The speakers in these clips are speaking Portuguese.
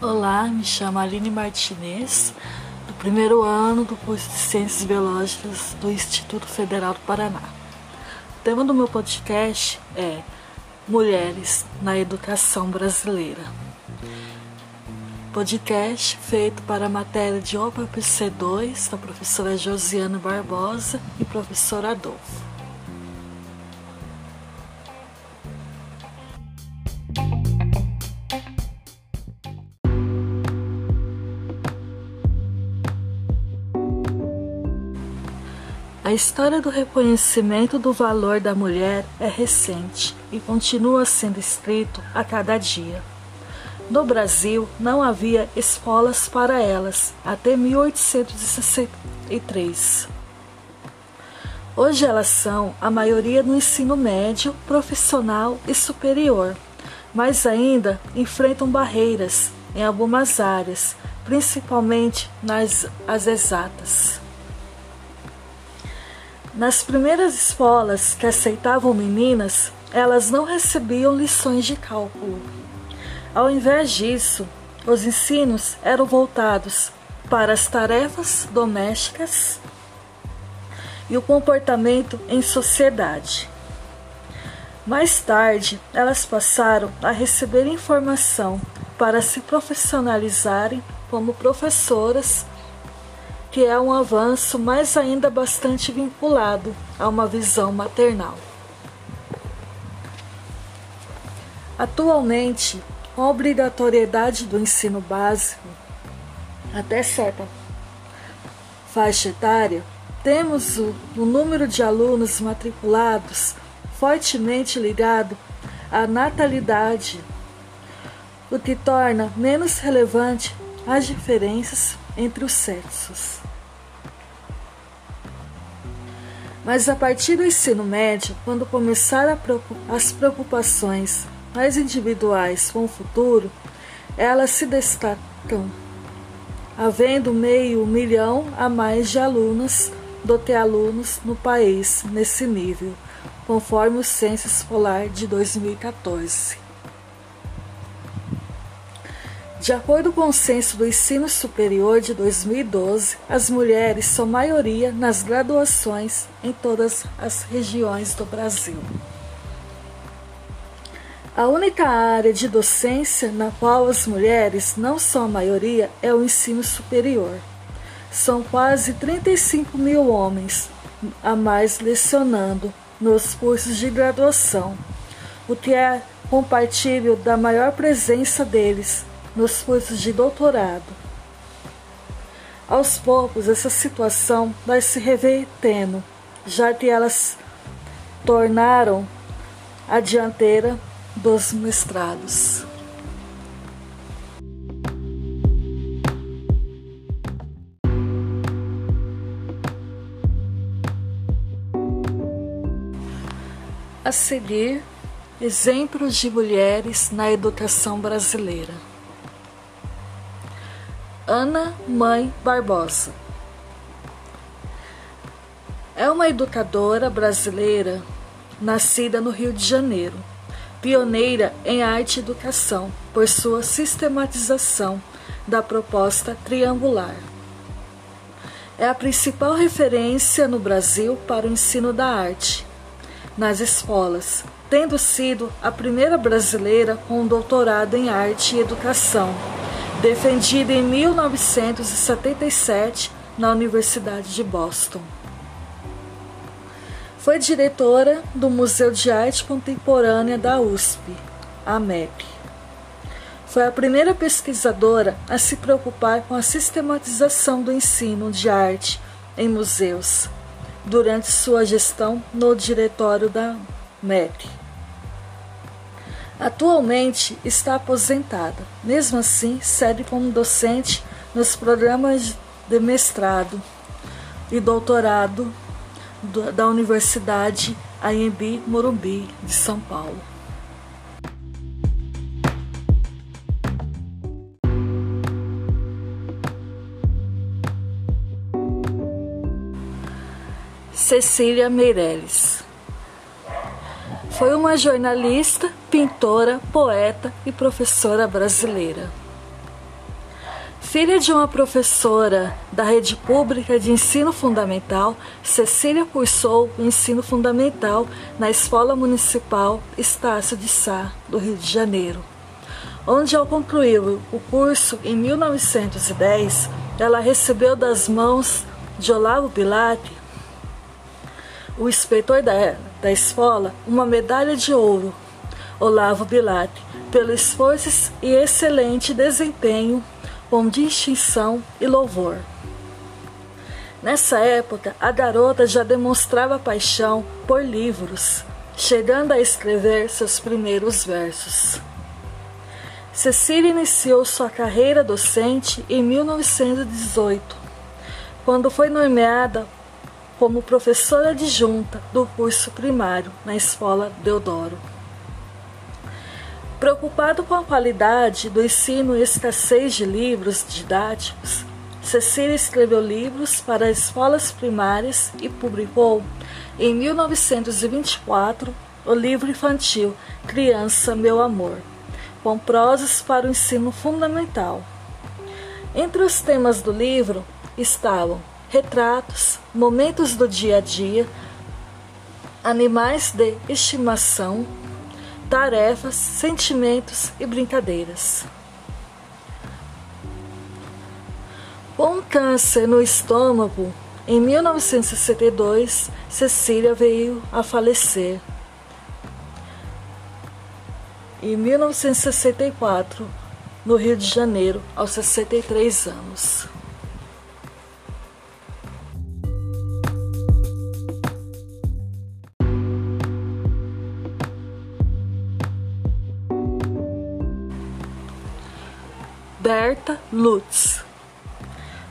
Olá, me chamo Aline Martinez, do primeiro ano do curso de Ciências Biológicas do Instituto Federal do Paraná. O tema do meu podcast é Mulheres na Educação Brasileira. Podcast feito para a matéria de OPPC 2 da professora Josiana Barbosa e professor Adolfo. A história do reconhecimento do valor da mulher é recente e continua sendo escrito a cada dia. No Brasil, não havia escolas para elas até 1863. Hoje elas são a maioria no ensino médio, profissional e superior, mas ainda enfrentam barreiras em algumas áreas, principalmente nas as exatas. Nas primeiras escolas que aceitavam meninas, elas não recebiam lições de cálculo. Ao invés disso, os ensinos eram voltados para as tarefas domésticas e o comportamento em sociedade. Mais tarde, elas passaram a receber informação para se profissionalizarem como professoras que é um avanço, mas ainda bastante vinculado a uma visão maternal. Atualmente, com a obrigatoriedade do ensino básico até certa faixa etária, temos o, o número de alunos matriculados fortemente ligado à natalidade, o que torna menos relevante as diferenças entre os sexos. Mas a partir do ensino médio, quando começar as preocupações mais individuais com o futuro, elas se destacam, havendo meio milhão a mais de alunas do que alunos no país nesse nível, conforme o censo escolar de 2014. De acordo com o censo do ensino superior de 2012, as mulheres são maioria nas graduações em todas as regiões do Brasil. A única área de docência na qual as mulheres não são a maioria é o ensino superior. São quase 35 mil homens a mais lecionando nos cursos de graduação, o que é compatível da maior presença deles nos cursos de doutorado. Aos poucos, essa situação vai se revertendo, já que elas tornaram a dianteira dos mestrados. A seguir, exemplos de mulheres na educação brasileira. Ana Mãe Barbosa. É uma educadora brasileira nascida no Rio de Janeiro, pioneira em arte e educação por sua sistematização da proposta triangular. É a principal referência no Brasil para o ensino da arte nas escolas, tendo sido a primeira brasileira com um doutorado em arte e educação defendida em 1977 na Universidade de Boston. Foi diretora do Museu de Arte Contemporânea da USP, a MEC. Foi a primeira pesquisadora a se preocupar com a sistematização do ensino de arte em museus durante sua gestão no diretório da MEC. Atualmente está aposentada. Mesmo assim, segue como docente nos programas de mestrado e doutorado da Universidade AMB Morumbi de São Paulo. Cecília Meirelles foi uma jornalista, pintora, poeta e professora brasileira. Filha de uma professora da rede pública de ensino fundamental, Cecília cursou o ensino fundamental na Escola Municipal Estácio de Sá, do Rio de Janeiro, onde, ao concluir o curso em 1910, ela recebeu das mãos de Olavo Bilac, o inspetor da, da escola, uma medalha de ouro. Olavo Bilac, pelo esforço e excelente desempenho com distinção e louvor. Nessa época, a garota já demonstrava paixão por livros, chegando a escrever seus primeiros versos. Cecília iniciou sua carreira docente em 1918, quando foi nomeada como professora adjunta do curso primário na Escola Deodoro. Preocupado com a qualidade do ensino e escassez de livros didáticos, Cecília escreveu livros para escolas primárias e publicou, em 1924, o livro infantil Criança, Meu Amor, com prosas para o ensino fundamental. Entre os temas do livro estavam retratos, momentos do dia a dia, animais de estimação, tarefas, sentimentos e brincadeiras. Com câncer no estômago, em 1962, Cecília veio a falecer. Em 1964, no Rio de Janeiro, aos 63 anos. Berta Lutz.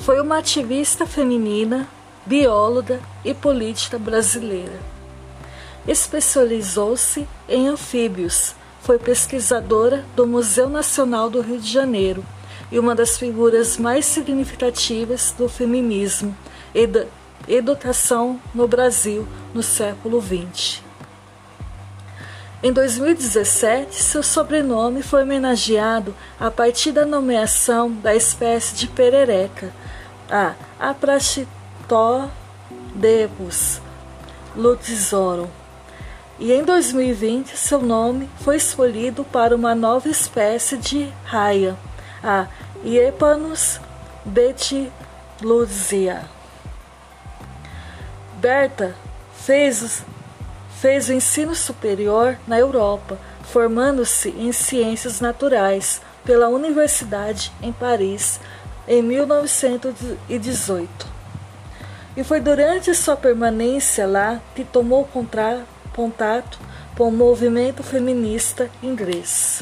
Foi uma ativista feminina, bióloga e política brasileira. Especializou-se em anfíbios, foi pesquisadora do Museu Nacional do Rio de Janeiro e uma das figuras mais significativas do feminismo e da educação no Brasil no século XX. Em 2017, seu sobrenome foi homenageado a partir da nomeação da espécie de perereca, a Aprachitodebus lutizorum. E em 2020, seu nome foi escolhido para uma nova espécie de raia, a Iepanus betiluzia. Berta fez os Fez o ensino superior na Europa, formando-se em ciências naturais pela Universidade em Paris em 1918. E foi durante sua permanência lá que tomou contato com o movimento feminista inglês.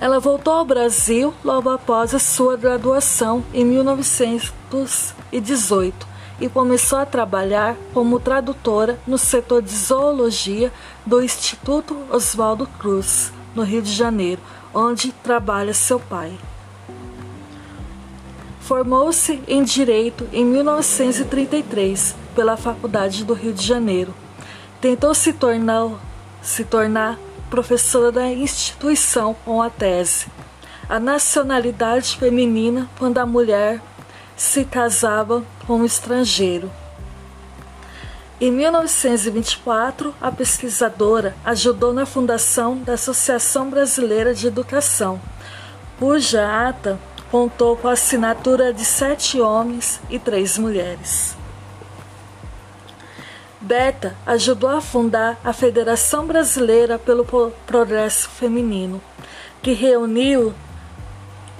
Ela voltou ao Brasil logo após a sua graduação em 1918 e começou a trabalhar como tradutora no setor de zoologia do Instituto Oswaldo Cruz, no Rio de Janeiro, onde trabalha seu pai. Formou-se em Direito em 1933 pela Faculdade do Rio de Janeiro. Tentou se tornar, se tornar professora da instituição com a tese A Nacionalidade Feminina quando a Mulher se casava com um estrangeiro. Em 1924, a pesquisadora ajudou na fundação da Associação Brasileira de Educação, cuja ata contou com a assinatura de sete homens e três mulheres. Beta ajudou a fundar a Federação Brasileira pelo Progresso Feminino, que reuniu,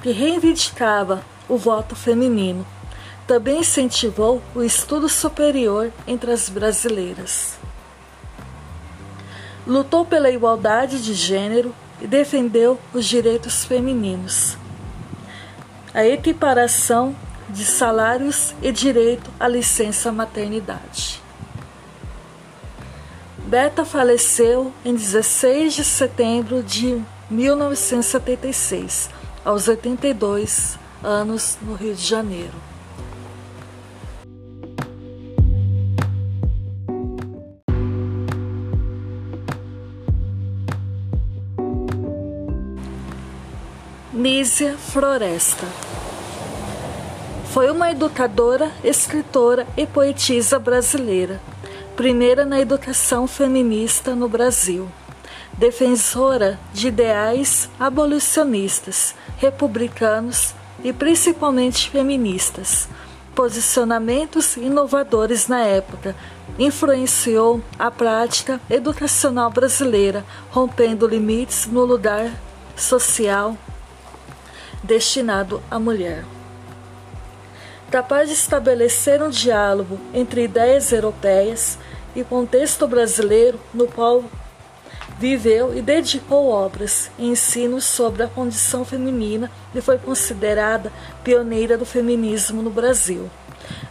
que reivindicava o voto feminino. Também incentivou o estudo superior entre as brasileiras. Lutou pela igualdade de gênero e defendeu os direitos femininos. A equiparação de salários e direito à licença maternidade. Beta faleceu em 16 de setembro de 1976, aos 82 anos no Rio de Janeiro. Nízia Floresta foi uma educadora, escritora e poetisa brasileira, primeira na educação feminista no Brasil defensora de ideais abolicionistas, republicanos e principalmente feministas. Posicionamentos inovadores na época, influenciou a prática educacional brasileira, rompendo limites no lugar social destinado à mulher. Capaz de estabelecer um diálogo entre ideias europeias e contexto brasileiro no qual viveu e dedicou obras e ensinos sobre a condição feminina e foi considerada pioneira do feminismo no Brasil,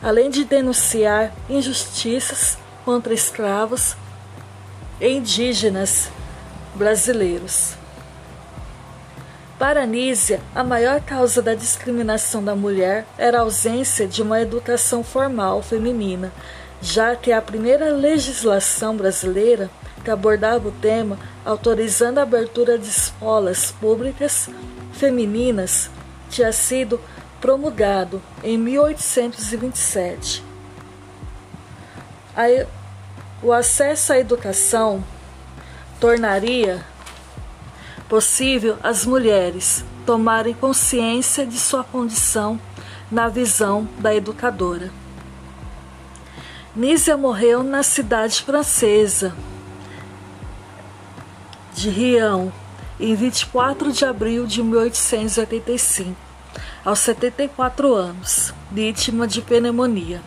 além de denunciar injustiças contra escravos e indígenas brasileiros. Para Nízia, a maior causa da discriminação da mulher era a ausência de uma educação formal feminina, já que a primeira legislação brasileira que abordava o tema, autorizando a abertura de escolas públicas femininas, tinha sido promulgado em 1827. O acesso à educação tornaria possível as mulheres tomarem consciência de sua condição na visão da educadora. Nízia morreu na cidade francesa de Rião em 24 de abril de 1885, aos 74 anos, vítima de pneumonia.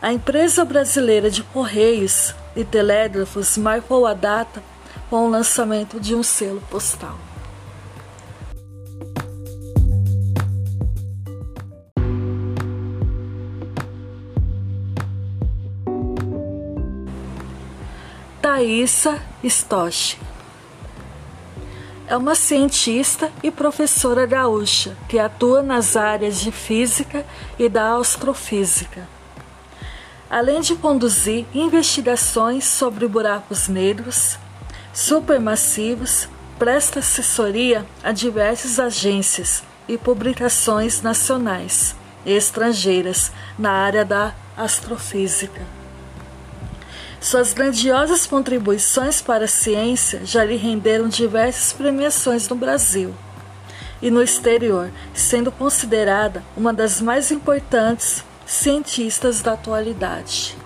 A empresa brasileira de Correios e Telégrafos marcou a data com o lançamento de um selo postal. Thaisa Stosch é uma cientista e professora gaúcha que atua nas áreas de física e da astrofísica. Além de conduzir investigações sobre buracos negros, supermassivos, presta assessoria a diversas agências e publicações nacionais e estrangeiras na área da astrofísica. Suas grandiosas contribuições para a ciência já lhe renderam diversas premiações no Brasil e no exterior, sendo considerada uma das mais importantes cientistas da atualidade.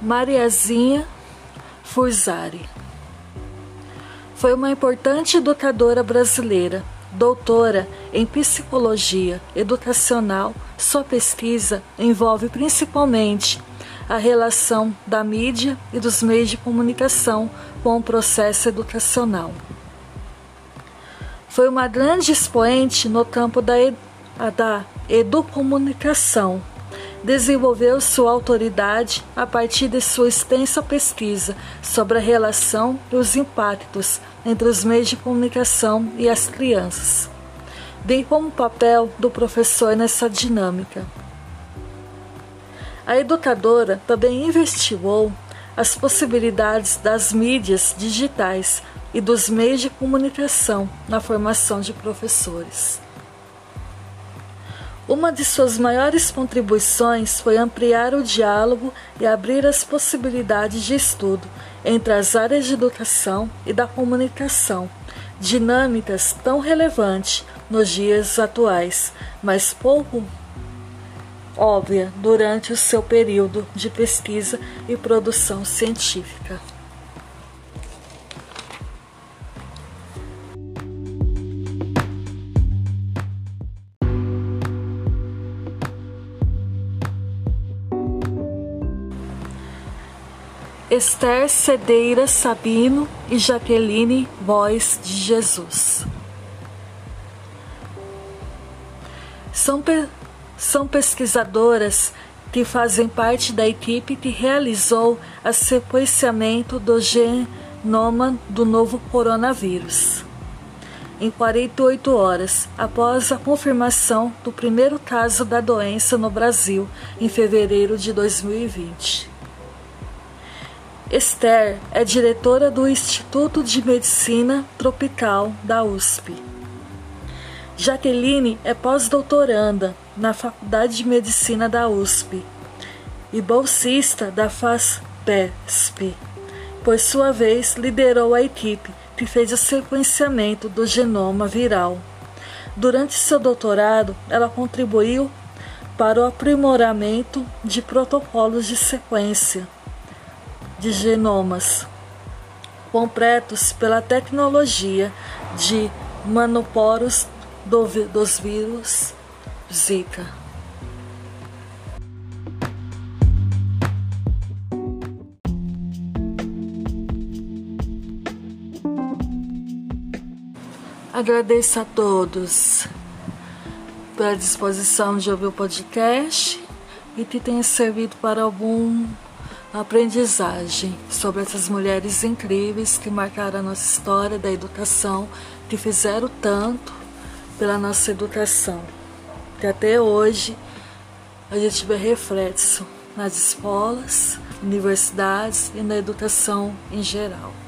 Mariazinha Fusari. Foi uma importante educadora brasileira, doutora em psicologia educacional. Sua pesquisa envolve principalmente a relação da mídia e dos meios de comunicação com o processo educacional. Foi uma grande expoente no campo da, ed da educomunicação desenvolveu sua autoridade a partir de sua extensa pesquisa sobre a relação e os impactos entre os meios de comunicação e as crianças, bem como o papel do professor nessa dinâmica. A educadora também investigou as possibilidades das mídias digitais e dos meios de comunicação na formação de professores. Uma de suas maiores contribuições foi ampliar o diálogo e abrir as possibilidades de estudo entre as áreas de educação e da comunicação, dinâmicas tão relevantes nos dias atuais, mas pouco óbvia durante o seu período de pesquisa e produção científica. Esther Cedeira Sabino e Jaqueline Voz de Jesus. São, pe são pesquisadoras que fazem parte da equipe que realizou o sequenciamento do genoma do novo coronavírus. em 48 horas após a confirmação do primeiro caso da doença no Brasil em fevereiro de 2020. Esther é diretora do Instituto de Medicina Tropical da USP. Jaqueline é pós-doutoranda na Faculdade de Medicina da USP e bolsista da FASPESP. Por sua vez, liderou a equipe que fez o sequenciamento do genoma viral. Durante seu doutorado, ela contribuiu para o aprimoramento de protocolos de sequência de genomas completos pela tecnologia de manoporos do, dos vírus Zika. Agradeço a todos pela disposição de ouvir o podcast e que tenha servido para algum aprendizagem sobre essas mulheres incríveis que marcaram a nossa história da educação, que fizeram tanto pela nossa educação, que até hoje a gente vê reflexo nas escolas, universidades e na educação em geral.